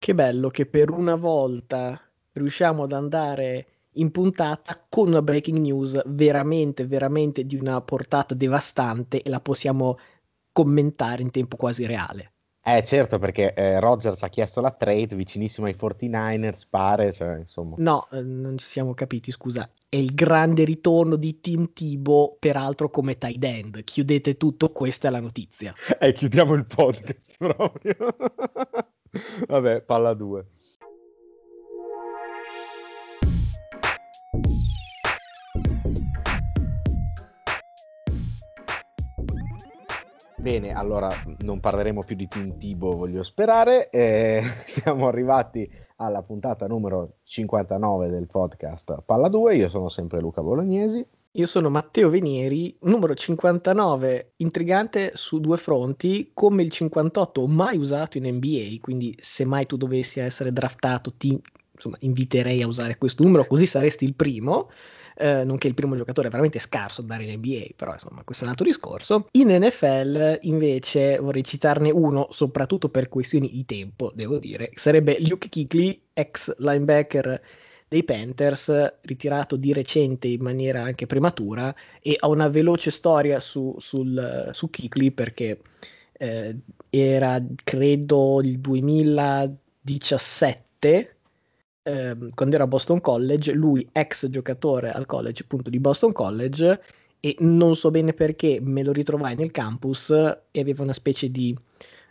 Che bello che per una volta riusciamo ad andare in puntata con una breaking news veramente, veramente di una portata devastante e la possiamo commentare in tempo quasi reale. Eh certo, perché eh, Rodgers ha chiesto la trade vicinissimo ai 49ers, pare, cioè, insomma. No, eh, non ci siamo capiti, scusa. È il grande ritorno di Tim Tibo, peraltro come tight end. Chiudete tutto, questa è la notizia. Eh, chiudiamo il podcast proprio. Vabbè, palla 2. Bene, allora non parleremo più di Team Tibo, voglio sperare. Eh, siamo arrivati alla puntata numero 59 del podcast Palla 2. Io sono sempre Luca Bolognesi. Io sono Matteo Venieri, numero 59, intrigante su due fronti, come il 58 mai usato in NBA, quindi se mai tu dovessi essere draftato ti insomma, inviterei a usare questo numero, così saresti il primo eh, nonché il primo giocatore veramente scarso da andare in NBA, però insomma questo è un altro discorso. In NFL invece vorrei citarne uno, soprattutto per questioni di tempo, devo dire, sarebbe Luke Kickley, ex linebacker dei Panthers, ritirato di recente in maniera anche prematura e ha una veloce storia su, sul, su Kickley perché eh, era credo il 2017 ehm, quando era a Boston College, lui ex giocatore al college appunto di Boston College e non so bene perché me lo ritrovai nel campus e aveva una specie di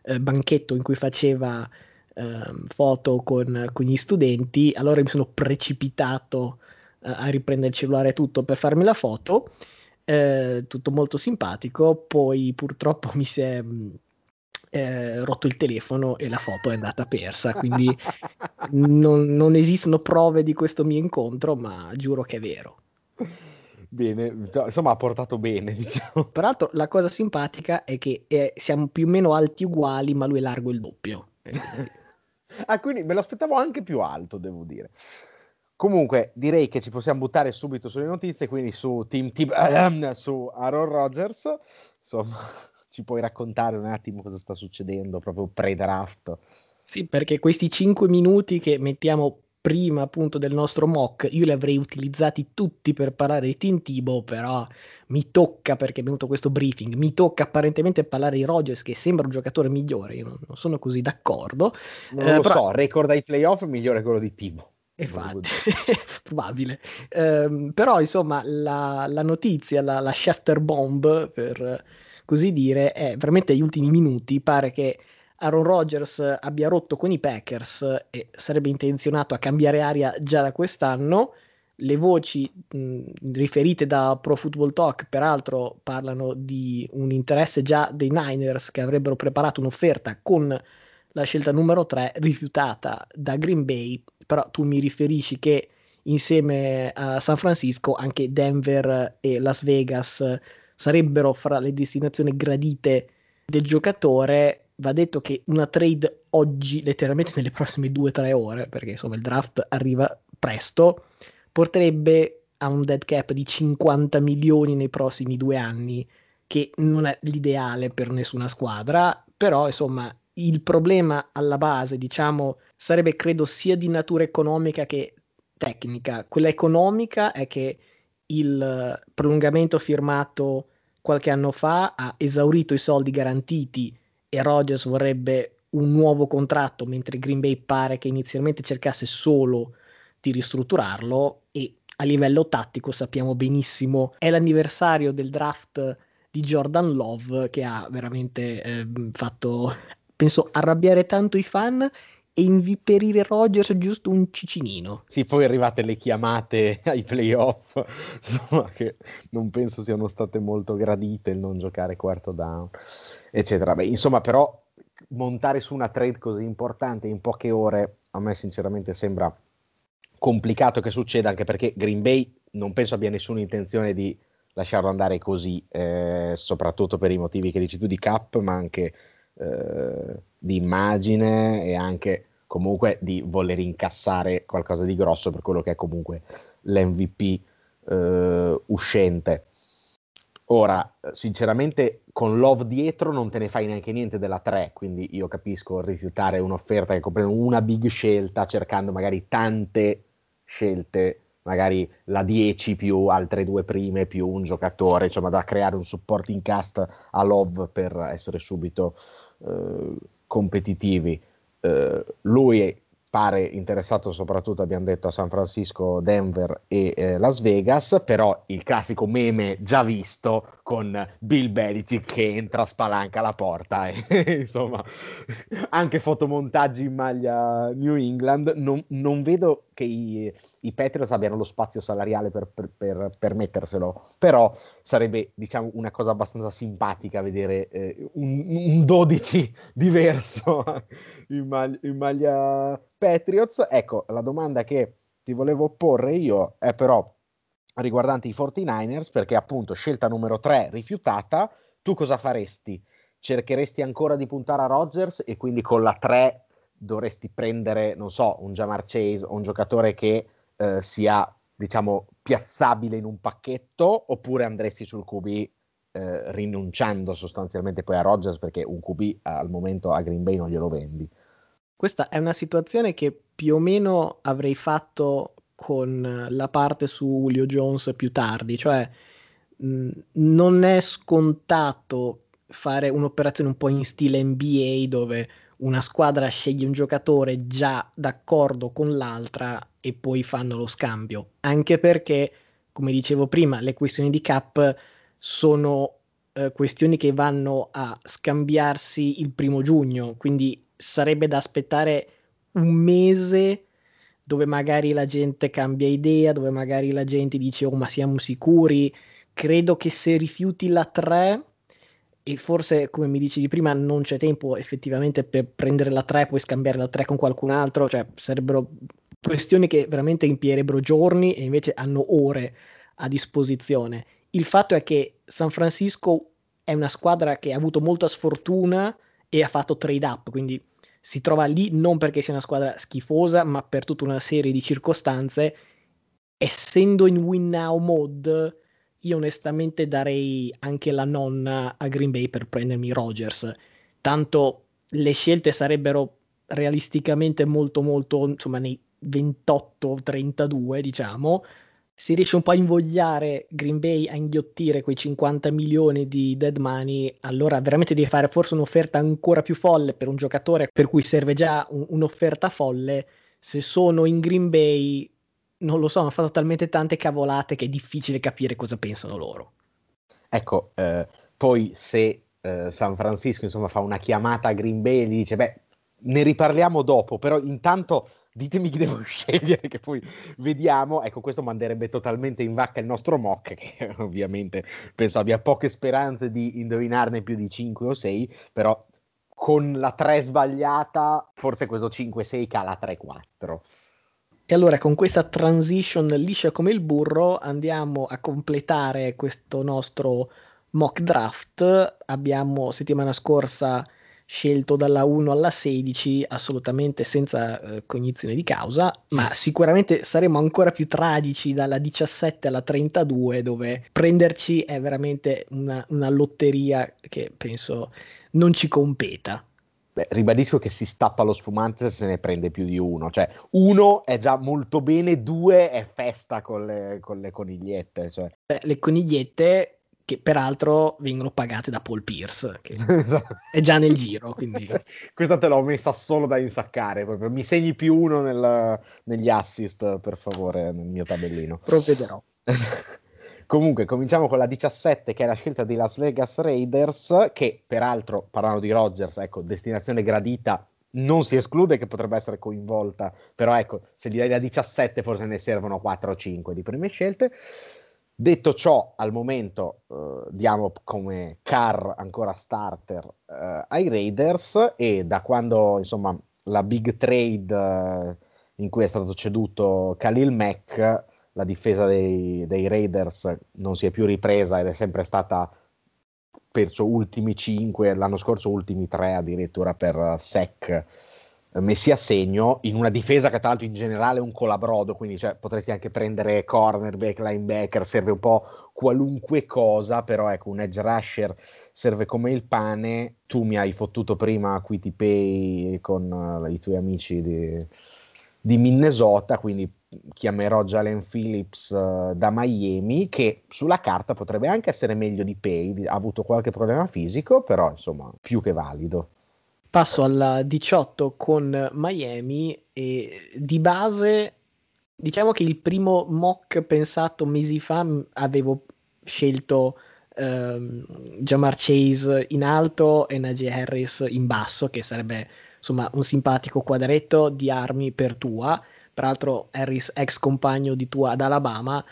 eh, banchetto in cui faceva eh, foto con, con, gli studenti, allora mi sono precipitato eh, a riprendere il cellulare tutto per farmi la foto, eh, tutto molto simpatico, poi purtroppo mi si è eh, rotto il telefono e la foto è andata persa, quindi non, non, esistono prove di questo mio incontro, ma giuro che è vero. Bene, insomma ha portato bene, diciamo. Peraltro la cosa simpatica è che eh, siamo più o meno alti uguali, ma lui è largo il doppio. Ah, quindi me lo aspettavo anche più alto, devo dire. Comunque, direi che ci possiamo buttare subito sulle notizie, quindi su Team Team ehm, su Aaron Rodgers. Insomma, ci puoi raccontare un attimo cosa sta succedendo proprio pre-draft? Sì, perché questi 5 minuti che mettiamo prima appunto del nostro mock, io li avrei utilizzati tutti per parlare di Tintibo, però mi tocca, perché è venuto questo briefing, mi tocca apparentemente parlare di Rogers che sembra un giocatore migliore, io non, non sono così d'accordo. Non eh, lo però... so, record ai playoff è migliore quello di Tibo. Infatti, probabile. Eh, però insomma la, la notizia, la, la Shatter Bomb per così dire, è veramente agli ultimi minuti. Pare che Aaron Rodgers abbia rotto con i Packers e sarebbe intenzionato a cambiare aria già da quest'anno. Le voci mh, riferite da Pro Football Talk, peraltro, parlano di un interesse già dei Niners che avrebbero preparato un'offerta con la scelta numero 3 rifiutata da Green Bay, però tu mi riferisci che insieme a San Francisco anche Denver e Las Vegas sarebbero fra le destinazioni gradite del giocatore. Va detto che una trade oggi, letteralmente nelle prossime due o tre ore, perché insomma il draft arriva presto, porterebbe a un dead cap di 50 milioni nei prossimi due anni, che non è l'ideale per nessuna squadra, però insomma il problema alla base, diciamo, sarebbe credo sia di natura economica che tecnica. Quella economica è che il prolungamento firmato qualche anno fa ha esaurito i soldi garantiti e Rogers vorrebbe un nuovo contratto, mentre Green Bay pare che inizialmente cercasse solo di ristrutturarlo e a livello tattico sappiamo benissimo è l'anniversario del draft di Jordan Love che ha veramente eh, fatto penso arrabbiare tanto i fan e inviperire Rogers giusto un cicinino. Sì, poi arrivate le chiamate ai playoff, insomma, che non penso siano state molto gradite il non giocare quarto down, eccetera. Beh, insomma, però montare su una trade così importante in poche ore a me sinceramente sembra complicato che succeda anche perché Green Bay non penso abbia nessuna intenzione di lasciarlo andare così, eh, soprattutto per i motivi che dici tu di cap, ma anche eh, di immagine e anche comunque di voler incassare qualcosa di grosso per quello che è comunque l'MVP eh, uscente. Ora, sinceramente, con Love dietro non te ne fai neanche niente della 3, quindi io capisco rifiutare un'offerta che comprende una big scelta cercando magari tante scelte, magari la 10 più altre due prime più un giocatore, insomma da creare un supporting cast a Love per essere subito eh, competitivi. Eh, lui pare interessato soprattutto, abbiamo detto, a San Francisco, Denver e eh, Las Vegas, però il classico meme già visto con Bill Belichick che entra, spalanca la porta e insomma anche fotomontaggi in maglia New England, non, non vedo che i, i Patriots abbiano lo spazio salariale per, per, per permetterselo, però sarebbe diciamo una cosa abbastanza simpatica vedere eh, un, un, 12 diverso in maglia, in maglia Patriots. Ecco, la domanda che ti volevo porre io è però riguardante i 49ers, perché appunto scelta numero 3 rifiutata, tu cosa faresti? Cercheresti ancora di puntare a Rodgers e quindi con la 3 dovresti prendere, non so, un Jamar Chase o un giocatore che eh, sia, diciamo, piazzabile in un pacchetto, oppure andresti sul QB eh, rinunciando sostanzialmente poi a Rodgers perché un QB al momento a Green Bay non glielo vendi? Questa è una situazione che più o meno avrei fatto con la parte su Julio Jones più tardi, cioè mh, non è scontato fare un'operazione un po' in stile NBA dove una squadra sceglie un giocatore già d'accordo con l'altra e poi fanno lo scambio, anche perché, come dicevo prima, le questioni di cap sono eh, questioni che vanno a scambiarsi il primo giugno, quindi sarebbe da aspettare un mese dove magari la gente cambia idea, dove magari la gente dice oh ma siamo sicuri, credo che se rifiuti la 3 e forse come mi dicevi prima non c'è tempo effettivamente per prendere la 3 e poi scambiare la 3 con qualcun altro, cioè sarebbero questioni che veramente impierebbero giorni e invece hanno ore a disposizione. Il fatto è che San Francisco è una squadra che ha avuto molta sfortuna e ha fatto trade up, quindi si trova lì non perché sia una squadra schifosa, ma per tutta una serie di circostanze. Essendo in win now mode, io onestamente darei anche la nonna a Green Bay per prendermi Rogers. Tanto le scelte sarebbero realisticamente molto molto, insomma, nei 28-32, diciamo, si riesce un po' a invogliare Green Bay a inghiottire quei 50 milioni di dead money, allora veramente devi fare forse un'offerta ancora più folle per un giocatore per cui serve già un, un'offerta folle. Se sono in Green Bay, non lo so, hanno fatto talmente tante cavolate che è difficile capire cosa pensano loro. Ecco, eh, poi se eh, San Francisco insomma fa una chiamata a Green Bay e gli dice, beh, ne riparliamo dopo, però intanto ditemi chi devo scegliere che poi vediamo. Ecco, questo manderebbe totalmente in vacca il nostro mock, che ovviamente penso abbia poche speranze di indovinarne più di 5 o 6, però con la 3 sbagliata, forse questo 5-6 cala 3-4. E allora con questa transition liscia come il burro andiamo a completare questo nostro mock draft. Abbiamo settimana scorsa scelto dalla 1 alla 16 assolutamente senza eh, cognizione di causa, ma sicuramente saremo ancora più tragici dalla 17 alla 32 dove prenderci è veramente una, una lotteria che penso non ci competa. Beh, ribadisco che si stappa lo spumante se se ne prende più di uno, cioè uno è già molto bene, due è festa con le, con le conigliette. Cioè. Beh, le conigliette che peraltro vengono pagate da Paul Pierce, che esatto. è già nel giro. Quindi... Questa te l'ho messa solo da insaccare, proprio. mi segni più uno nel, negli assist, per favore, nel mio tabellino. Provvederò. Comunque, cominciamo con la 17, che è la scelta dei Las Vegas Raiders, che peraltro, parlando di Rodgers, ecco, destinazione gradita, non si esclude che potrebbe essere coinvolta, però ecco, se gli dai la 17 forse ne servono 4 o 5 di prime scelte. Detto ciò, al momento eh, diamo come car ancora starter eh, ai Raiders e da quando insomma la big trade eh, in cui è stato ceduto Khalil Mack, la difesa dei, dei, Raiders non si è più ripresa ed è sempre stata penso ultimi 5, l'anno scorso ultimi 3 addirittura per sec messi a segno in una difesa che tra l'altro in generale è un colabrodo, quindi cioè, potresti anche prendere cornerback, linebacker, serve un po' qualunque cosa, però ecco un edge rusher serve come il pane, tu mi hai fottuto prima qui ti pay con uh, i tuoi amici di, di, Minnesota, quindi chiamerò Jalen Phillips uh, da Miami, che sulla carta potrebbe anche essere meglio di Pay, ha avuto qualche problema fisico, però insomma più che valido. Passo alla 18 con Miami e di base diciamo che il primo mock pensato mesi fa avevo scelto ehm, Jamar Chase in alto e Najee Harris in basso che sarebbe insomma un simpatico quadretto di armi per Tua peraltro Harris ex compagno di Tua ad Alabama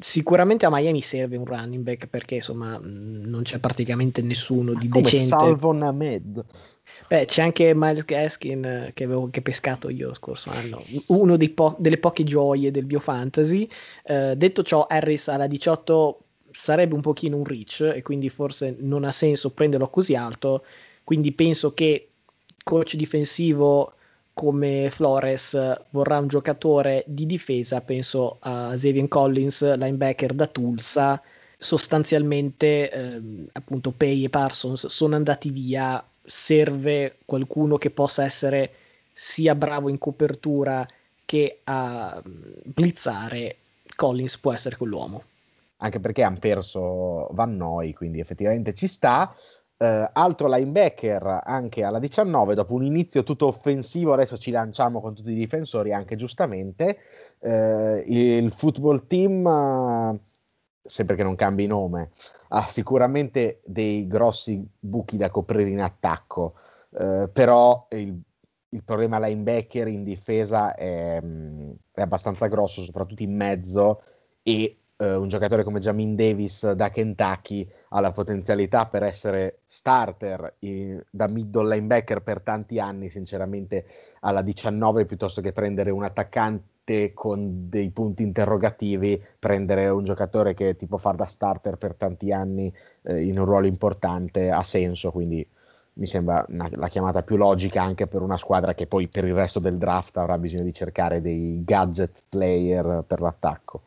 sicuramente a Miami serve un running back perché insomma non c'è praticamente nessuno di Come decente Salvon Ahmed Beh, c'è anche Miles Gaskin eh, che avevo che pescato io lo scorso anno, uno po- delle poche gioie del biofantasy. Eh, detto ciò, Harris alla 18 sarebbe un pochino un reach e quindi forse non ha senso prenderlo così alto. Quindi penso che coach difensivo come Flores vorrà un giocatore di difesa, penso a Xavier Collins, linebacker da Tulsa. Sostanzialmente, ehm, appunto, Pay e Parsons sono andati via serve qualcuno che possa essere sia bravo in copertura che a mm, blizzare, Collins può essere quell'uomo. Anche perché hanno perso Van Noi, quindi effettivamente ci sta. Uh, altro linebacker anche alla 19, dopo un inizio tutto offensivo, adesso ci lanciamo con tutti i difensori, anche giustamente. Uh, il football team, sempre che non cambi nome, ha sicuramente dei grossi buchi da coprire in attacco, eh, però il, il, problema linebacker in difesa è, mm, è, abbastanza grosso, soprattutto in mezzo, e eh, un giocatore come Jamin Davis da Kentucky ha la potenzialità per essere starter in, da middle linebacker per tanti anni, sinceramente alla 19 piuttosto che prendere un attaccante con dei punti interrogativi, prendere un giocatore che ti può fare da starter per tanti anni eh, in un ruolo importante ha senso, quindi mi sembra una, la chiamata più logica anche per una squadra che poi per il resto del draft avrà bisogno di cercare dei gadget player per l'attacco.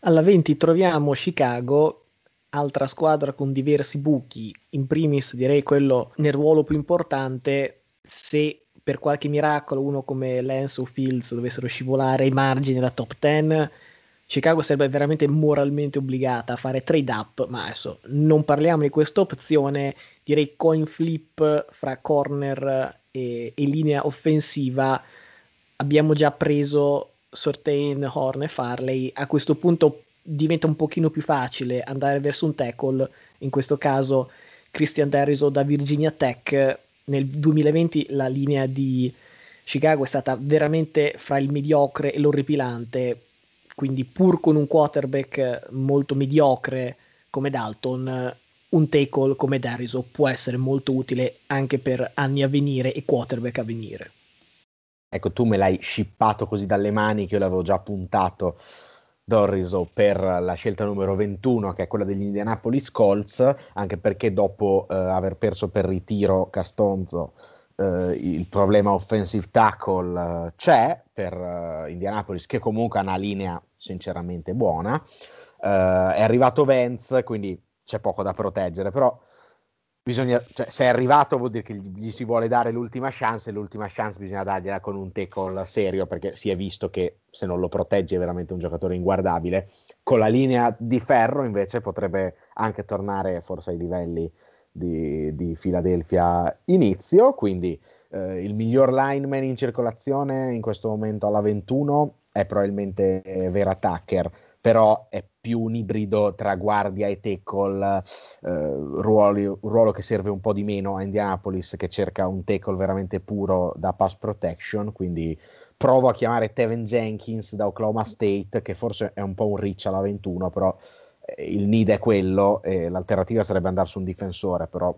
Alla 20 troviamo Chicago, altra squadra con diversi buchi, in primis direi quello nel ruolo più importante, se per qualche miracolo uno come Lance o Fields dovessero scivolare ai margini della top 10, Chicago sarebbe veramente moralmente obbligata a fare trade up, ma adesso non parliamo di questa opzione, direi coin flip fra corner e, e linea offensiva. Abbiamo già preso Sortain, Horn e Farley, a questo punto diventa un pochino più facile andare verso un tackle, in questo caso Christian Derriso da Virginia Tech nel 2020 la linea di Chicago è stata veramente fra il mediocre e l'orripilante, quindi pur con un quarterback molto mediocre come Dalton, un tackle come Dariso può essere molto utile anche per anni a venire e quarterback a venire. Ecco, tu me l'hai shippato così dalle mani che io l'avevo già puntato Dorriso per la scelta numero 21 che è quella degli Indianapolis Colts anche perché dopo eh, aver perso per ritiro Castonzo eh, il problema offensive tackle eh, c'è per eh, Indianapolis che comunque ha una linea sinceramente buona. Eh, è arrivato Vance quindi c'è poco da proteggere però bisogna, cioè, se è arrivato vuol dire che gli, si vuole dare l'ultima chance e l'ultima chance bisogna dargliela con un tackle serio perché si è visto che se non lo protegge è veramente un giocatore inguardabile. Con la linea di ferro invece potrebbe anche tornare forse ai livelli di, di Philadelphia inizio, quindi eh, il miglior lineman in circolazione in questo momento alla 21 è probabilmente eh, Vera Tucker però è più un ibrido tra guardia e tackle, eh, ruoli, un ruolo che serve un po' di meno a Indianapolis che cerca un tackle veramente puro da pass protection, quindi provo a chiamare Tevin Jenkins da Oklahoma State, che forse è un po' un reach alla 21, però eh, il need è quello e l'alternativa sarebbe andare su un difensore, però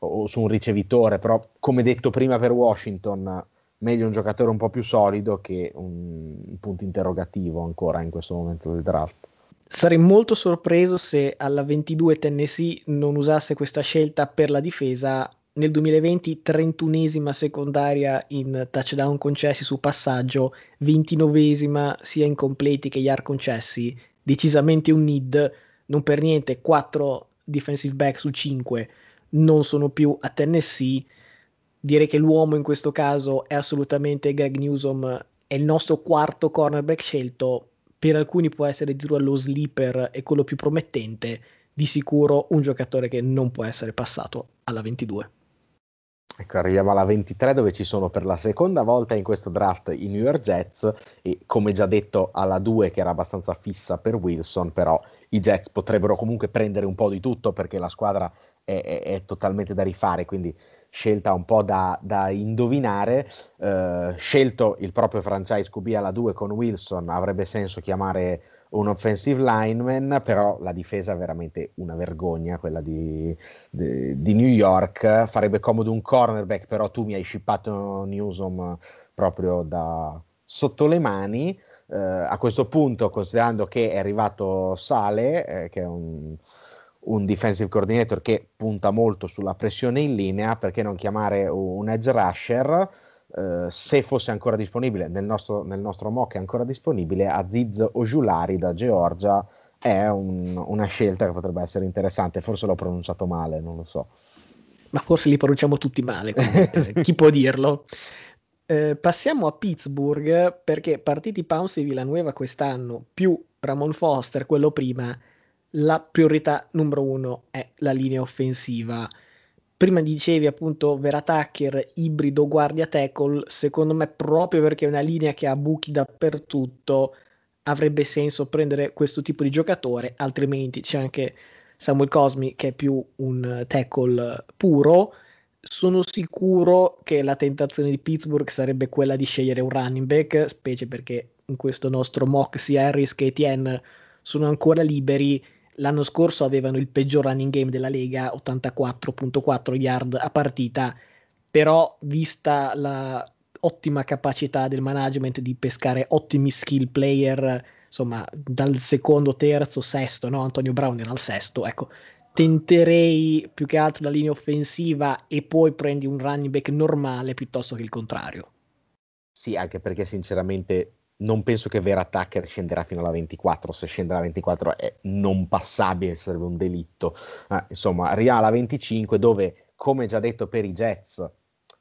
o su un ricevitore, però come detto prima per Washington, meglio un giocatore un po' più solido che un punto interrogativo ancora in questo momento del draft. Sarei molto sorpreso se alla 22 Tennessee non usasse questa scelta per la difesa nel 2020 31esima secondaria in touchdown concessi su passaggio, 29esima sia in completi che yard concessi, decisamente un need, non per niente 4 defensive back su 5 non sono più a Tennessee. Direi che l'uomo in questo caso è assolutamente Greg Newsom, è il nostro quarto cornerback scelto, per alcuni può essere addirittura lo sleeper e quello più promettente, di sicuro un giocatore che non può essere passato alla 22. Ecco, arriviamo alla 23 dove ci sono per la seconda volta in questo draft i New York Jets e come già detto alla 2 che era abbastanza fissa per Wilson, però i Jets potrebbero comunque prendere un po' di tutto perché la squadra è, è, è totalmente da rifare, quindi scelta un po' da, da indovinare. Eh, scelto il proprio franchise QB alla 2 con Wilson, avrebbe senso chiamare un offensive lineman, però la difesa è veramente una vergogna, quella di, di, di, New York. Farebbe comodo un cornerback, però tu mi hai shippato Newsom proprio da sotto le mani. Eh, a questo punto, considerando che è arrivato Sale, eh, che è un, un defensive coordinator che punta molto sulla pressione in linea, perché non chiamare un edge rusher? Uh, se fosse ancora disponibile, nel nostro, nel nostro mock è ancora disponibile, Aziz Ojulari da Georgia è un, una scelta che potrebbe essere interessante, forse l'ho pronunciato male, non lo so. Ma forse li pronunciamo tutti male, chi può dirlo? Eh, passiamo a Pittsburgh perché partiti Pounce e Villanueva quest'anno più Ramon Foster, quello prima, la priorità numero uno è la linea offensiva prima dicevi appunto Vera Tucker ibrido guardia tackle, secondo me proprio perché è una linea che ha buchi dappertutto avrebbe senso prendere questo tipo di giocatore, altrimenti c'è anche Samuel Cosmi che è più un tackle puro. Sono sicuro che la tentazione di Pittsburgh sarebbe quella di scegliere un running back, specie perché in questo nostro mock sia Harris che Etienne sono ancora liberi l'anno scorso avevano il peggior running game della Lega, 84.4 yard a partita, però vista la ottima capacità del management di pescare ottimi skill player, insomma, dal secondo, terzo, sesto, no? Antonio Brown era al sesto, ecco, tenterei più che altro la linea offensiva e poi prendi un running back normale piuttosto che il contrario. Sì, anche perché sinceramente non penso che Vera Tucker scenderà fino alla 24, se scende alla 24 è non passabile, sarebbe un delitto. Eh, insomma, arriva alla 25 dove, come già detto per i Jets,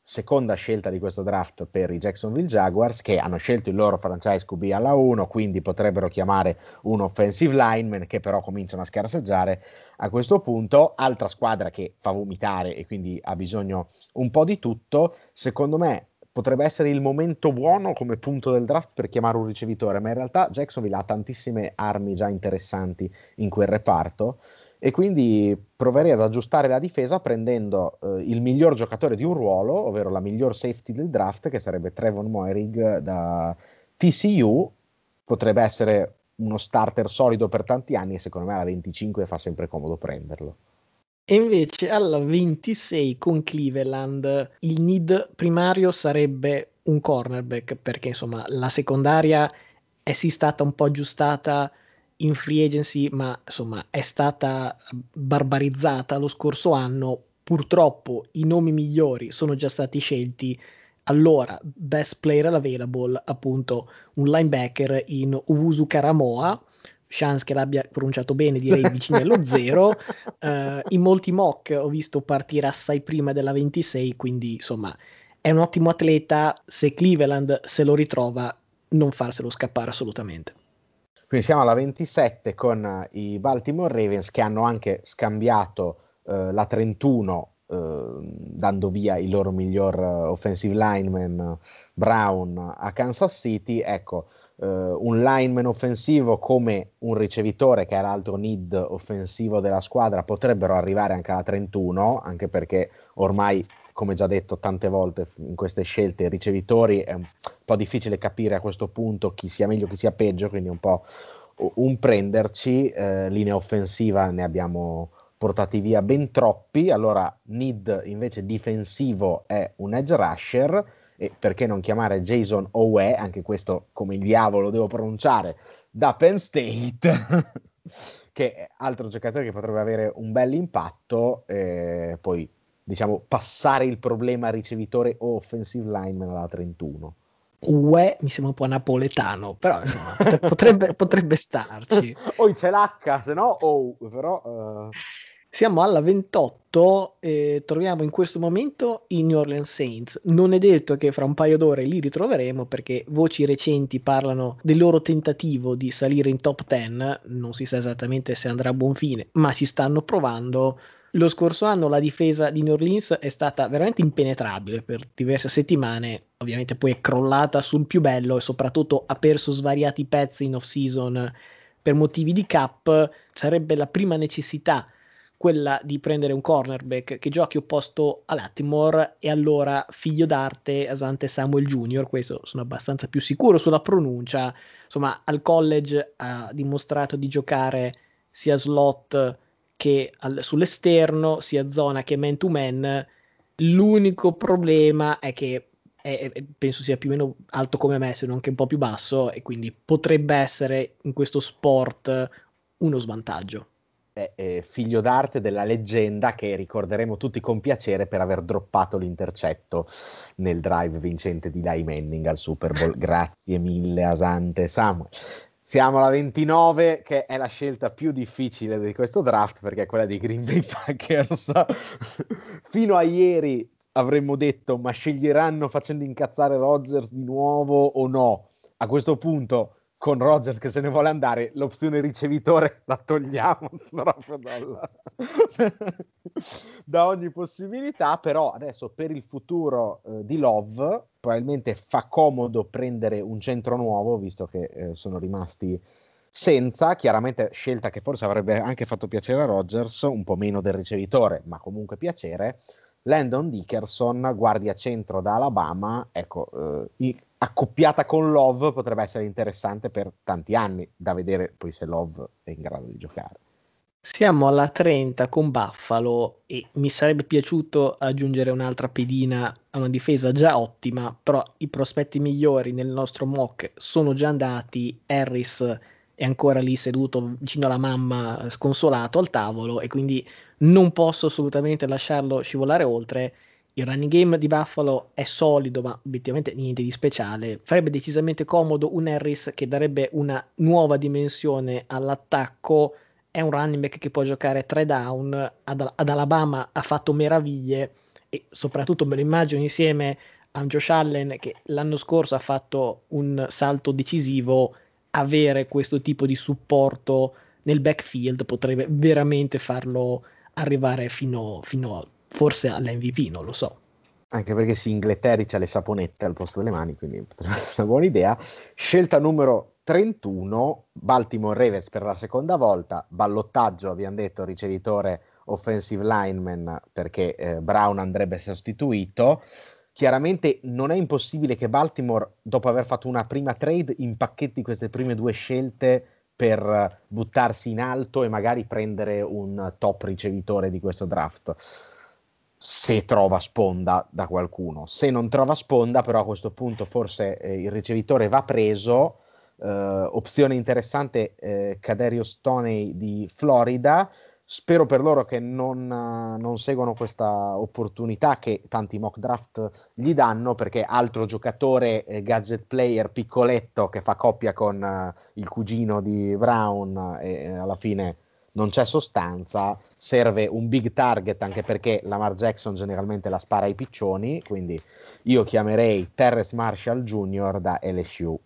seconda scelta di questo draft per i Jacksonville Jaguars, che hanno scelto il loro franchise QB alla 1, quindi potrebbero chiamare un offensive lineman che però cominciano a scarseggiare a questo punto. Altra squadra che fa vomitare e quindi ha bisogno un po' di tutto, secondo me potrebbe essere il momento buono come punto del draft per chiamare un ricevitore, ma in realtà Jacksonville ha tantissime armi già interessanti in quel reparto e quindi proverei ad aggiustare la difesa prendendo eh, il miglior giocatore di un ruolo, ovvero la miglior safety del draft, che sarebbe Trevon Moerig da TCU. Potrebbe essere uno starter solido per tanti anni e secondo me alla 25 fa sempre comodo prenderlo. E invece alla 26 con Cleveland il need primario sarebbe un cornerback perché insomma la secondaria è sì stata un po' aggiustata in free agency ma insomma è stata barbarizzata lo scorso anno. Purtroppo i nomi migliori sono già stati scelti. Allora best player available appunto un linebacker in Uvusu Karamoa chance che l'abbia pronunciato bene, direi vicino allo zero. Uh, in molti mock ho visto partire assai prima della 26, quindi insomma è un ottimo atleta. Se Cleveland se lo ritrova, non farselo scappare assolutamente. Quindi siamo alla 27 con uh, i Baltimore Ravens che hanno anche scambiato uh, la 31 dando via il loro miglior offensive lineman Brown a Kansas City. Ecco, uh, un lineman offensivo come un ricevitore che è l'altro need offensivo della squadra potrebbero arrivare anche alla 31, anche perché ormai come già detto tante volte in queste scelte ricevitori è un po' difficile capire a questo punto chi sia meglio chi sia peggio, quindi un po' un prenderci, eh, linea offensiva ne abbiamo portati via ben troppi, allora need invece difensivo è un edge rusher, e perché non chiamare Jason Owe, anche questo come il diavolo devo pronunciare, da Penn State, che è altro giocatore che potrebbe avere un bel impatto, eh, poi diciamo, passare il problema ricevitore o offensive lineman alla 31. Ue mi sembra un po' napoletano, però insomma, potrebbe, potrebbe starci. Poi c'è l'H, se no, oh, però... Uh... Siamo alla 28 e troviamo in questo momento i New Orleans Saints. Non è detto che fra un paio d'ore li ritroveremo perché voci recenti parlano del loro tentativo di salire in top 10. Non si sa esattamente se andrà a buon fine, ma ci stanno provando. Lo scorso anno la difesa di New Orleans è stata veramente impenetrabile per diverse settimane, ovviamente poi è crollata sul più bello e soprattutto ha perso svariati pezzi in off-season per motivi di cap, sarebbe la prima necessità quella di prendere un cornerback che giochi opposto a Latimore e allora figlio d'arte Asante Samuel Jr., questo sono abbastanza più sicuro sulla pronuncia, insomma al college ha dimostrato di giocare sia slot che al, sull'esterno, sia zona che man to man, l'unico problema è che è, penso sia più o meno alto come me, se non che un po' più basso, e quindi potrebbe essere in questo sport uno svantaggio è figlio d'arte della leggenda che ricorderemo tutti con piacere per aver droppato l'intercetto nel drive vincente di Dai Manning al Super Bowl. Grazie mille Asante Samuel. Siamo alla 29 che è la scelta più difficile di questo draft perché è quella dei Green Bay Packers. Fino a ieri avremmo detto ma sceglieranno facendo incazzare Rodgers di nuovo o no? A questo punto con Rogers che se ne vuole andare, l'opzione ricevitore la togliamo proprio dalla... da ogni possibilità, però adesso per il futuro eh, di Love probabilmente fa comodo prendere un centro nuovo, visto che eh, sono rimasti senza, chiaramente scelta che forse avrebbe anche fatto piacere a Rogers, un po' meno del ricevitore, ma comunque piacere. Landon Dickerson, guardia centro da Alabama, ecco, eh, accoppiata con Love potrebbe essere interessante per tanti anni, da vedere poi se Love è in grado di giocare. Siamo alla 30 con Buffalo e mi sarebbe piaciuto aggiungere un'altra pedina a una difesa già ottima, però i prospetti migliori nel nostro mock sono già andati, Harris è ancora lì seduto vicino alla mamma sconsolato al tavolo e quindi non posso assolutamente lasciarlo scivolare oltre il running game di Buffalo è solido, ma obiettivamente niente di speciale. Farebbe decisamente comodo un Harris che darebbe una nuova dimensione all'attacco. È un running back che può giocare tre down. Ad, ad Alabama ha fatto meraviglie e soprattutto me lo immagino insieme a Josh Allen che l'anno scorso ha fatto un salto decisivo. Avere questo tipo di supporto nel backfield potrebbe veramente farlo arrivare fino, fino a forse all'MVP, non lo so. Anche perché Singletary c'ha le saponette al posto delle mani, quindi potrebbe essere una buona idea. Scelta numero 31, Baltimore Ravens per la seconda volta, ballottaggio, abbiamo detto, ricevitore offensive lineman perché eh, Brown andrebbe sostituito. Chiaramente non è impossibile che Baltimore, dopo aver fatto una prima trade, impacchetti queste prime due scelte per buttarsi in alto e magari prendere un top ricevitore di questo draft se trova sponda da qualcuno. Se non trova sponda, però a questo punto forse eh, il ricevitore va preso. Eh, opzione interessante, eh, Caderio Stoney di Florida. Spero per loro che non, non, seguono questa opportunità che tanti mock draft gli danno, perché altro giocatore eh, gadget player piccoletto che fa coppia con uh, il cugino di Brown e alla fine non c'è sostanza, serve un big target anche perché Lamar Jackson generalmente la spara ai piccioni, quindi io chiamerei Terrence Marshall Jr. da LSU.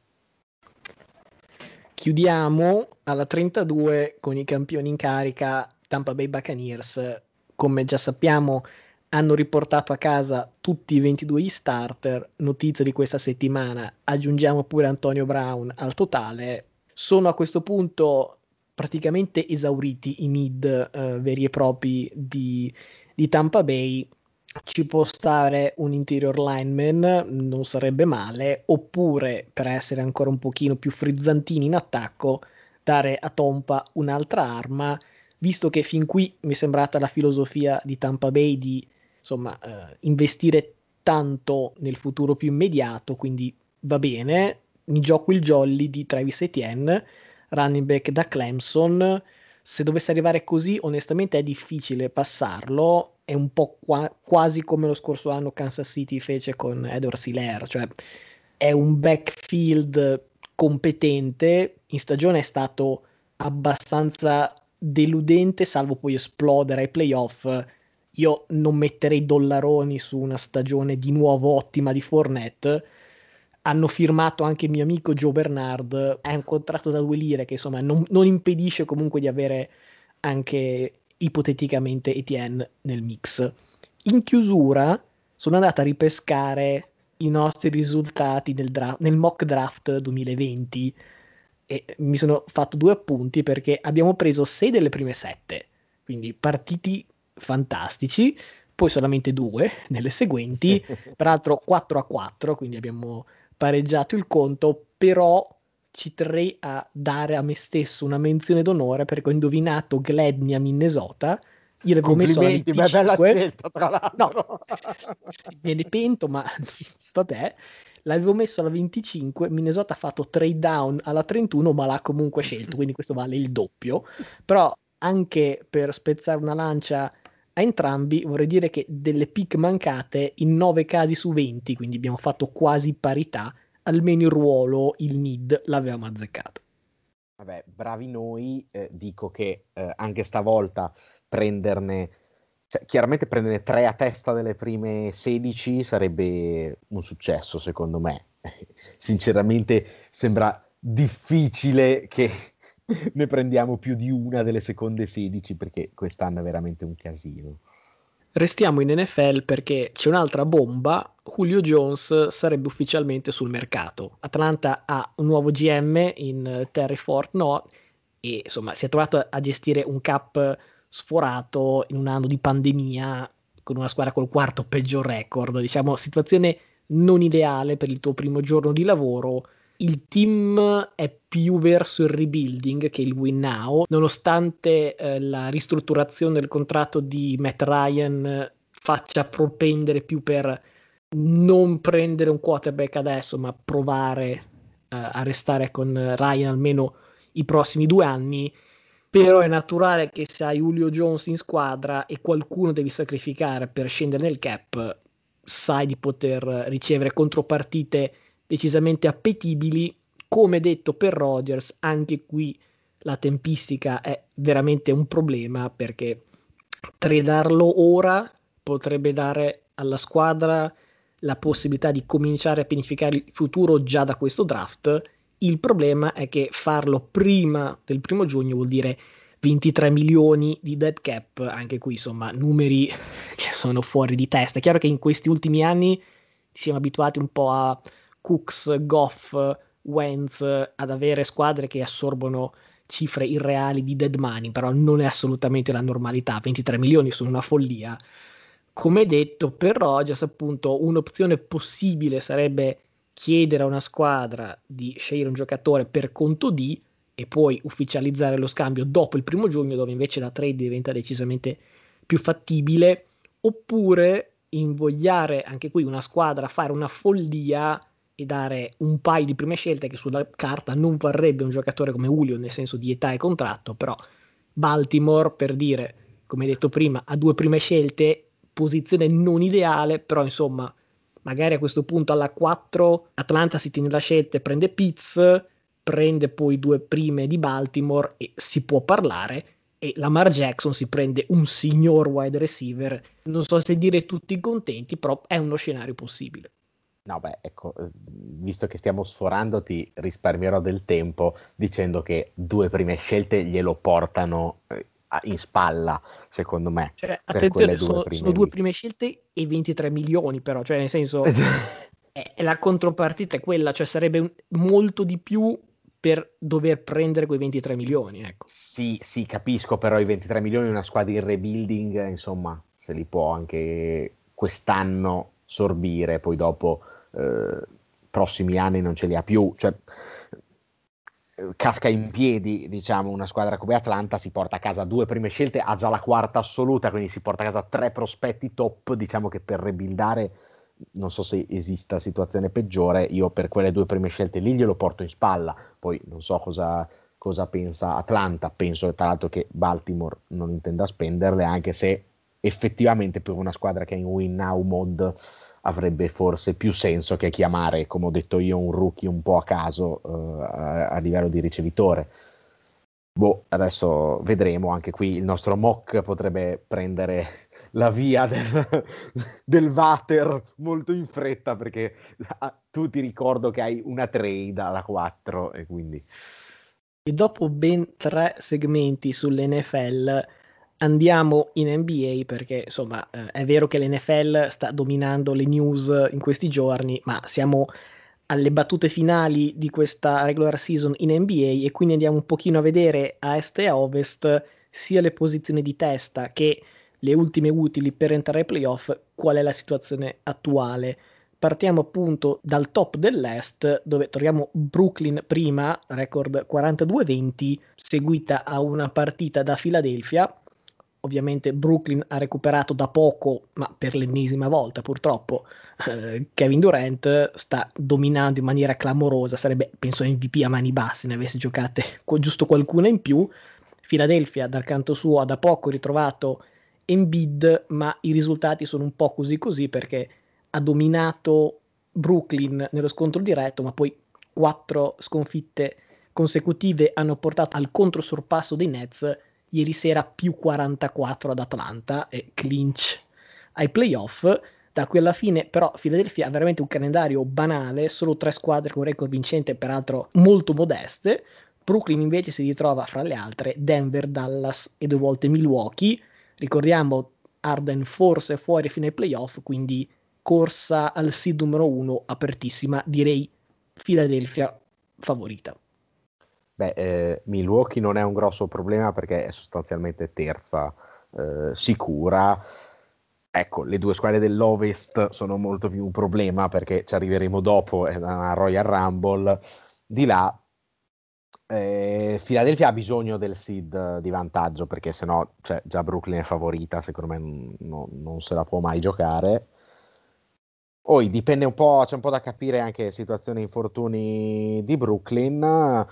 Chiudiamo alla 32 con i campioni in carica Tampa Bay Buccaneers. Come già sappiamo, hanno riportato a casa tutti i 22 starter. Notizia di questa settimana, aggiungiamo pure Antonio Brown al totale. Sono a questo punto praticamente esauriti i mid eh, veri e propri di, di Tampa Bay ci può stare un interior lineman, non sarebbe male, oppure per essere ancora un pochino più frizzantini in attacco, dare a Tompa un'altra arma, visto che fin qui mi è sembrata la filosofia di Tampa Bay di insomma eh, investire tanto nel futuro più immediato, quindi va bene, mi gioco il jolly di Travis Etienne running back da Clemson. se dovesse arrivare così, onestamente è difficile passarlo. È un po' qua- quasi come lo scorso anno Kansas City fece con Edward Siler, cioè è un backfield competente. In stagione è stato abbastanza deludente, salvo poi esplodere ai playoff. Io non metterei dollaroni su una stagione di nuovo ottima di Fournette hanno firmato anche il mio amico Joe Bernard, è un contratto da due lire che insomma non, non impedisce comunque di avere anche ipoteticamente Etienne nel mix. In chiusura sono andato a ripescare i nostri risultati nel, draft, nel mock draft 2020 e mi sono fatto due appunti perché abbiamo preso sei delle prime sette, quindi partiti fantastici, poi solamente due nelle seguenti, peraltro 4 a 4, quindi abbiamo pareggiato il conto, però ci terrei a dare a me stesso una menzione d'onore perché ho indovinato Glednia Minnesota. Io l'avevo messo alla 25. Beh, bella scelta, tra l'altro. No, me ne pento, ma vabbè. L'avevo messo alla 25, Minnesota ha fatto trade down alla 31, ma l'ha comunque scelto, quindi questo vale il doppio. Però anche per spezzare una lancia a entrambi vorrei dire che delle pick mancate in 9 casi su 20, quindi abbiamo fatto quasi parità, almeno il ruolo, il need l'avevamo azzeccato. Vabbè, bravi noi, eh, dico che eh, anche stavolta prenderne, cioè, chiaramente prenderne 3 a testa delle prime 16 sarebbe un successo secondo me. Sinceramente sembra difficile che ne prendiamo più di una delle seconde 16 perché quest'anno è veramente un casino. Restiamo in NFL perché c'è un'altra bomba. Julio Jones sarebbe ufficialmente sul mercato. Atlanta ha un nuovo GM in Terry Fort No e insomma si è trovato a gestire un cap sforato in un anno di pandemia con una squadra col quarto peggior record. Diciamo situazione non ideale per il tuo primo giorno di lavoro il team è più verso il rebuilding che il win now, nonostante eh, la ristrutturazione del contratto di Matt Ryan faccia propendere più per non prendere un quarterback adesso, ma provare eh, a restare con Ryan almeno i prossimi due anni. Però è naturale che se hai Julio Jones in squadra e qualcuno devi sacrificare per scendere nel cap, sai di poter ricevere contropartite decisamente appetibili. Come detto per Rodgers, anche qui la tempistica è veramente un problema perché tradarlo ora potrebbe dare alla squadra la possibilità di cominciare a pianificare il futuro già da questo draft. Il problema è che farlo prima del primo giugno vuol dire 23 milioni di dead cap, anche qui insomma numeri che sono fuori di testa. È chiaro che in questi ultimi anni siamo abituati un po' a Cooks, Goff, Wentz ad avere squadre che assorbono cifre irreali di dead money, però non è assolutamente la normalità, 23 milioni sono una follia. Come detto, per Rogers appunto un'opzione possibile sarebbe chiedere a una squadra di scegliere un giocatore per conto di e poi ufficializzare lo scambio dopo il primo giugno, dove invece la trade diventa decisamente più fattibile, oppure invogliare anche qui una squadra a fare una follia e dare un paio di prime scelte che sulla carta non varrebbe un giocatore come Julio nel senso di età e contratto, però Baltimore per dire, come detto prima, ha due prime scelte, posizione non ideale, però insomma, magari a questo punto alla 4 Atlanta si tiene la scelta e prende Pitts, prende poi due prime di Baltimore e si può parlare e Lamar Jackson si prende un signor wide receiver. Non so se dire tutti contenti, però è uno scenario possibile. No, beh, ecco, eh, visto che stiamo sforando, ti risparmierò del tempo dicendo che due prime scelte glielo portano eh, in spalla, secondo me. Cioè, attenzione, due sono, sono, due prime scelte e 23 milioni, però, cioè, nel senso, è, è la contropartita è quella, cioè sarebbe un, molto di più per dover prendere quei 23 milioni. Ecco. Sì, sì, capisco, però i 23 milioni una squadra in rebuilding, insomma, se li può anche quest'anno sorbire, poi dopo eh, prossimi anni non ce li ha più. Cioè, casca in piedi, diciamo, una squadra come Atlanta si porta a casa due prime scelte, ha già la quarta assoluta, quindi si porta a casa tre prospetti top, diciamo che per rebuildare non so se esista situazione peggiore, io per quelle due prime scelte lì glielo porto in spalla, poi non so cosa cosa pensa Atlanta. Penso tra l'altro che Baltimore non intenda spenderle, anche se effettivamente per una squadra che è in win now mode avrebbe forse più senso che chiamare, come ho detto io, un rookie un po' a caso uh, a, a, livello di ricevitore. Boh, adesso vedremo anche qui il nostro mock potrebbe prendere la via del, del Vater molto in fretta perché ah, tu ti ricordo che hai una trade alla 4 e quindi... E dopo ben tre segmenti sull'NFL andiamo in NBA perché insomma eh, è vero che l'NFL sta dominando le news in questi giorni, ma siamo alle battute finali di questa regular season in NBA e quindi andiamo un pochino a vedere a est e a ovest sia le posizioni di testa che le ultime utili per entrare ai playoff, qual è la situazione attuale. Partiamo appunto dal top dell'Est, dove troviamo Brooklyn prima, record 42-20, seguita a una partita da Philadelphia. Ovviamente Brooklyn ha recuperato da poco, ma per l'ennesima volta purtroppo, eh, Kevin Durant sta dominando in maniera clamorosa, sarebbe penso MVP a mani basse, ne avesse giocate giusto qualcuna in più. Philadelphia dal canto suo ha da poco ritrovato Embiid, ma i risultati sono un po' così così perché ha dominato Brooklyn nello scontro diretto, ma poi quattro sconfitte consecutive hanno portato al controsorpasso dei Nets ieri sera più 44 ad Atlanta e clinch ai playoff. Da qui alla fine, però, Philadelphia ha veramente un calendario banale, solo tre squadre con record vincente, peraltro molto modeste. Brooklyn invece si ritrova fra le altre Denver, Dallas e due volte Milwaukee. Ricordiamo Arden forse fuori fino ai playoff, quindi corsa al seed numero uno apertissima, direi Philadelphia favorita. Beh, eh, Milwaukee non è un grosso problema perché è sostanzialmente terza eh, sicura. Ecco, le due squadre dell'Ovest sono molto più un problema perché ci arriveremo dopo, è Royal Rumble. Di là eh, Philadelphia ha bisogno del seed di vantaggio perché sennò cioè, già Brooklyn è favorita, secondo me non, non se la può mai giocare. Poi dipende un po', c'è un po' da capire anche situazione infortuni di Brooklyn.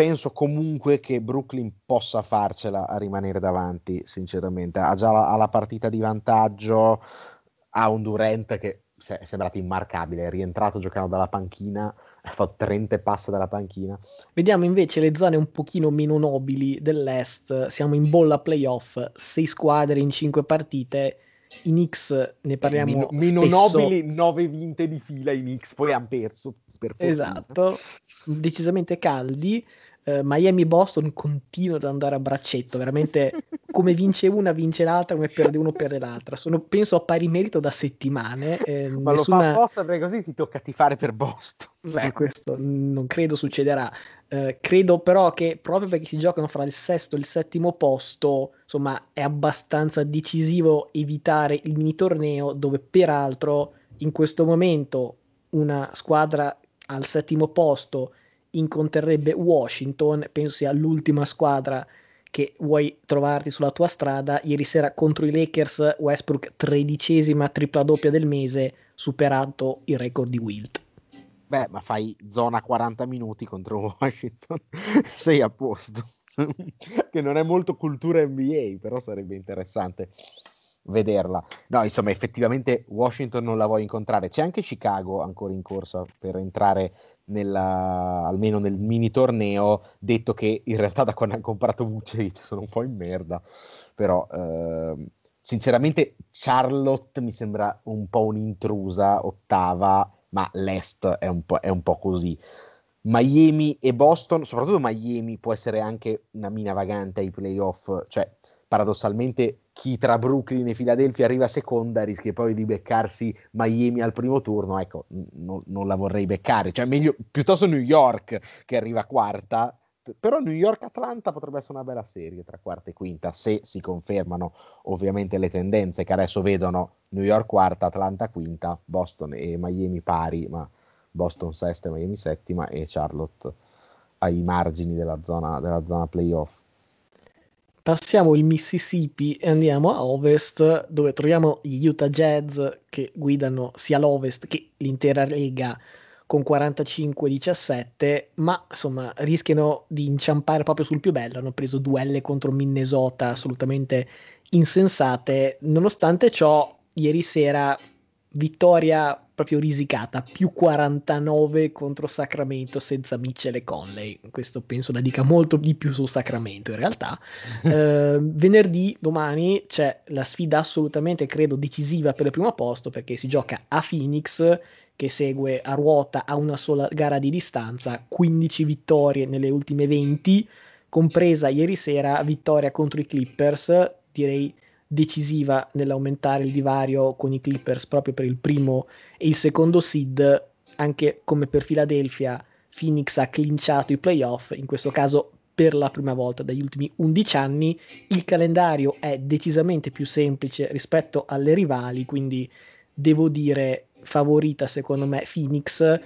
Penso comunque che Brooklyn possa farcela a rimanere davanti, sinceramente. Ha già la, ha la partita di vantaggio, ha un Durant che è sembrato immarcabile, è rientrato giocando dalla panchina ha fatto 30 passi dalla panchina. Vediamo invece le zone un pochino meno nobili dell'Est. Siamo in bolla playoff, 6 squadre in 5 partite. In X ne parliamo meno, meno nobili, 9 vinte di fila in X, poi hanno perso. Per esatto, decisamente caldi. Uh, Miami-Boston continua ad andare a braccetto, veramente come vince una vince l'altra, come perde uno perde l'altra. Sono, penso a pari merito da settimane. Eh, Ma nessuna... lo fa apposta perché così ti tocca tifare per Boston. Beh, questo non credo succederà. Uh, credo però che proprio perché si giocano fra il sesto e il settimo posto, insomma, è abbastanza decisivo evitare il mini torneo dove peraltro in questo momento una squadra al settimo posto incontrerebbe Washington, penso sia l'ultima squadra che vuoi trovarti sulla tua strada. Ieri sera contro i Lakers, Westbrook, tredicesima tripla doppia del mese, superato il record di Wilt. Beh, ma fai zona 40 minuti contro Washington, sei a posto. che non è molto cultura NBA, però sarebbe interessante vederla. No, insomma, effettivamente Washington non la vuoi incontrare. C'è anche Chicago ancora in corsa per entrare nella, almeno nel mini torneo, detto che in realtà da quando hanno comprato Vucevic sono un po' in merda, però eh, sinceramente Charlotte mi sembra un po' un'intrusa, ottava, ma l'Est è un po', è un po così. Miami e Boston, soprattutto Miami, può essere anche una mina vagante ai playoff, cioè paradossalmente chi tra Brooklyn e Philadelphia arriva seconda rischia poi di beccarsi Miami al primo turno, ecco, n- non la vorrei beccare, cioè meglio piuttosto New York che arriva quarta, però New York-Atlanta potrebbe essere una bella serie tra quarta e quinta, se si confermano ovviamente le tendenze che adesso vedono. New York quarta, Atlanta quinta, Boston e Miami pari, ma Boston sesta e Miami settima e Charlotte ai margini della zona, della zona playoff. Passiamo il Mississippi e andiamo a ovest, dove troviamo gli Utah Jazz che guidano sia l'ovest che l'intera lega con 45-17, ma insomma rischiano di inciampare proprio sul più bello. Hanno preso duelle contro Minnesota assolutamente insensate. Nonostante ciò, ieri sera vittoria proprio risicata, più 49 contro Sacramento senza Mitchell e Conley. Questo penso la dica molto di più su Sacramento in realtà. eh, venerdì, domani, c'è la sfida assolutamente, credo, decisiva per il primo posto perché si gioca a Phoenix che segue a ruota a una sola gara di distanza, 15 vittorie nelle ultime 20, compresa ieri sera vittoria contro i Clippers, direi decisiva nell'aumentare il divario con i Clippers proprio per il primo e il secondo seed, anche come per Philadelphia, Phoenix ha clinciato i playoff, in questo caso per la prima volta dagli ultimi 11 anni. Il calendario è decisamente più semplice rispetto alle rivali, quindi devo dire favorita secondo me Phoenix.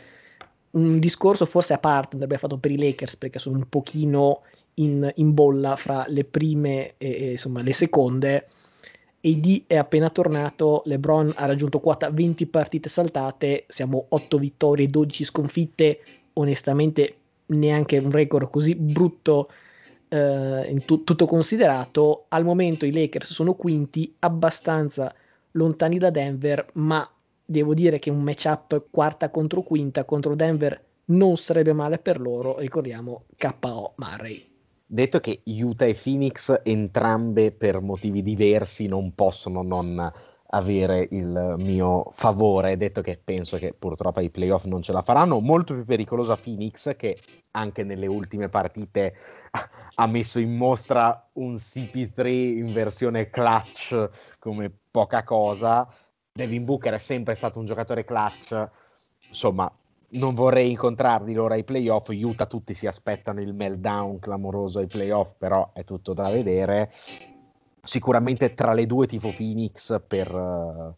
Un discorso forse a parte andrebbe fatto per i Lakers perché sono un pochino in, in bolla fra le prime e, e insomma le seconde AD è appena tornato, LeBron ha raggiunto quota 20 partite saltate, siamo 8 vittorie, 12 sconfitte, onestamente neanche un record così brutto eh, in tu- tutto considerato. Al momento i Lakers sono quinti, abbastanza lontani da Denver, ma devo dire che un matchup quarta contro quinta contro Denver non sarebbe male per loro, ricordiamo KO Murray detto che Utah e Phoenix entrambe per motivi diversi non possono non avere il mio favore, detto che penso che purtroppo ai playoff non ce la faranno, molto più pericolosa Phoenix che anche nelle ultime partite ha messo in mostra un CP3 in versione clutch come poca cosa. Devin Booker è sempre stato un giocatore clutch, insomma non vorrei incontrarli loro ai playoff. Utah tutti si aspettano il meltdown clamoroso ai playoff, però è tutto da vedere. Sicuramente tra le due tifo Phoenix per,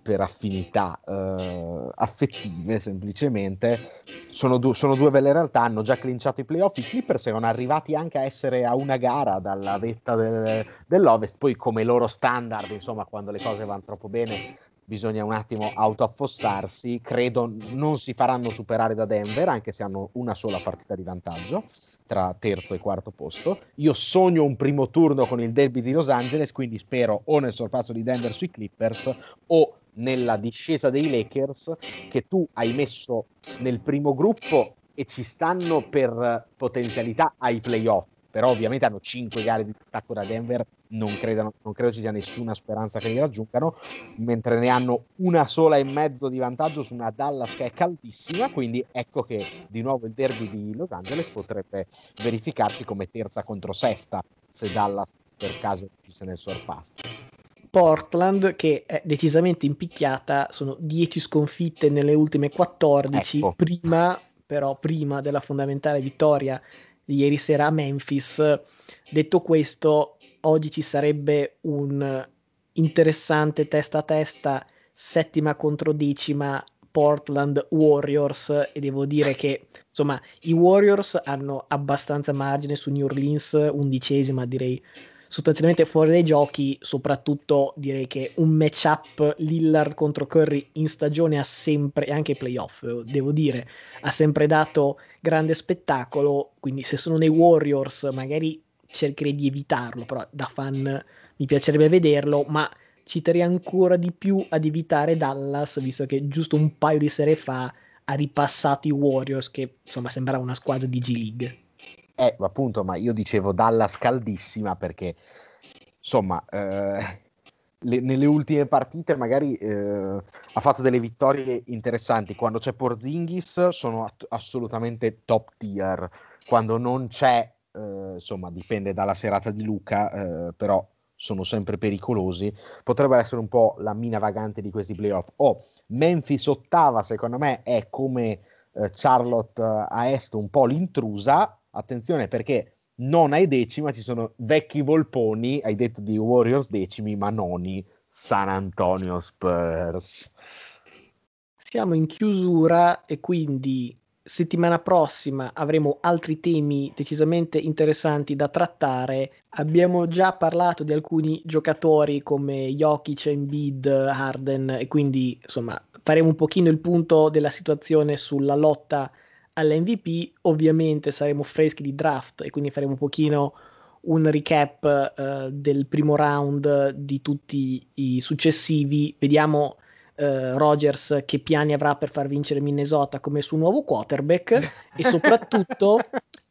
per affinità uh, affettive, semplicemente. Sono, du- sono, due belle realtà, hanno già clinciato i playoff. I Clippers sono arrivati anche a essere a una gara dalla vetta del, dell'Ovest. Poi, come loro standard, insomma, quando le cose vanno troppo bene, bisogna un attimo autoaffossarsi. Credo non si faranno superare da Denver, anche se hanno una sola partita di vantaggio tra terzo e quarto posto. Io sogno un primo turno con il derby di Los Angeles, quindi spero o nel sorpasso di Denver sui Clippers o nella discesa dei Lakers che tu hai messo nel primo gruppo e ci stanno per potenzialità ai playoff però ovviamente hanno 5 gare di distacco da Denver, non, credano, non credo ci sia nessuna speranza che li raggiungano, mentre ne hanno una sola e mezzo di vantaggio su una Dallas che è caldissima, quindi ecco che di nuovo il derby di Los Angeles potrebbe verificarsi come terza contro sesta, se Dallas per caso ci nel sorpasso. Portland che è decisamente impicchiata, sono 10 sconfitte nelle ultime 14, ecco. prima però prima della fondamentale vittoria ieri sera a Memphis. Detto questo, oggi ci sarebbe un interessante testa a testa, settima contro decima Portland Warriors e devo dire che insomma i Warriors hanno abbastanza margine su New Orleans, undicesima direi sostanzialmente fuori dai giochi, soprattutto direi che un matchup Lillard contro Curry in stagione ha sempre, e anche playoff devo dire, ha sempre dato grande spettacolo, quindi se sono nei Warriors magari cercherei di evitarlo, però da fan mi piacerebbe vederlo, ma ci terrei ancora di più ad evitare Dallas, visto che giusto un paio di sere fa ha ripassato i Warriors, che insomma sembrava una squadra di G League. Eh, appunto, ma io dicevo Dallas caldissima perché, insomma, eh, le, nelle ultime partite magari eh, ha fatto delle vittorie interessanti. Quando c'è Porzingis sono at- assolutamente top tier. Quando non c'è, eh, insomma, dipende dalla serata di Luca, eh, però sono sempre pericolosi. Potrebbe essere un po' la mina vagante di questi playoff. Oh, Memphis ottava, secondo me, è come eh, Charlotte a est un po' l'intrusa attenzione perché non ai decima ci sono vecchi volponi, hai detto di Warriors decimi, ma noni San Antonio Spurs. Siamo in chiusura e quindi settimana prossima avremo altri temi decisamente interessanti da trattare. Abbiamo già parlato di alcuni giocatori come Jokic, Embiid, Harden e quindi insomma faremo un pochino il punto della situazione sulla lotta all'MVP. Ovviamente saremo freschi di draft e quindi faremo un pochino un recap uh, del primo round di tutti i successivi. Vediamo uh, Rogers che piani avrà per far vincere Minnesota come suo nuovo quarterback e soprattutto,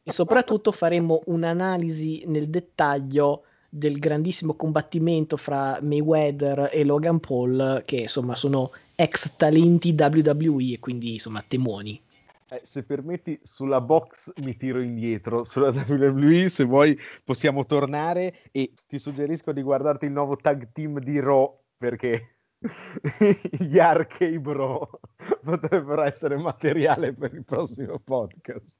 e soprattutto faremo un'analisi nel dettaglio del grandissimo combattimento fra Mayweather e Logan Paul che insomma sono ex talenti WWE e quindi insomma temoni. Eh, se permetti, sulla box mi tiro indietro, sulla WWE se vuoi possiamo tornare e ti suggerisco di guardarti il nuovo tag team di Raw perché gli Arcade Bro potrebbero essere materiale per il prossimo podcast.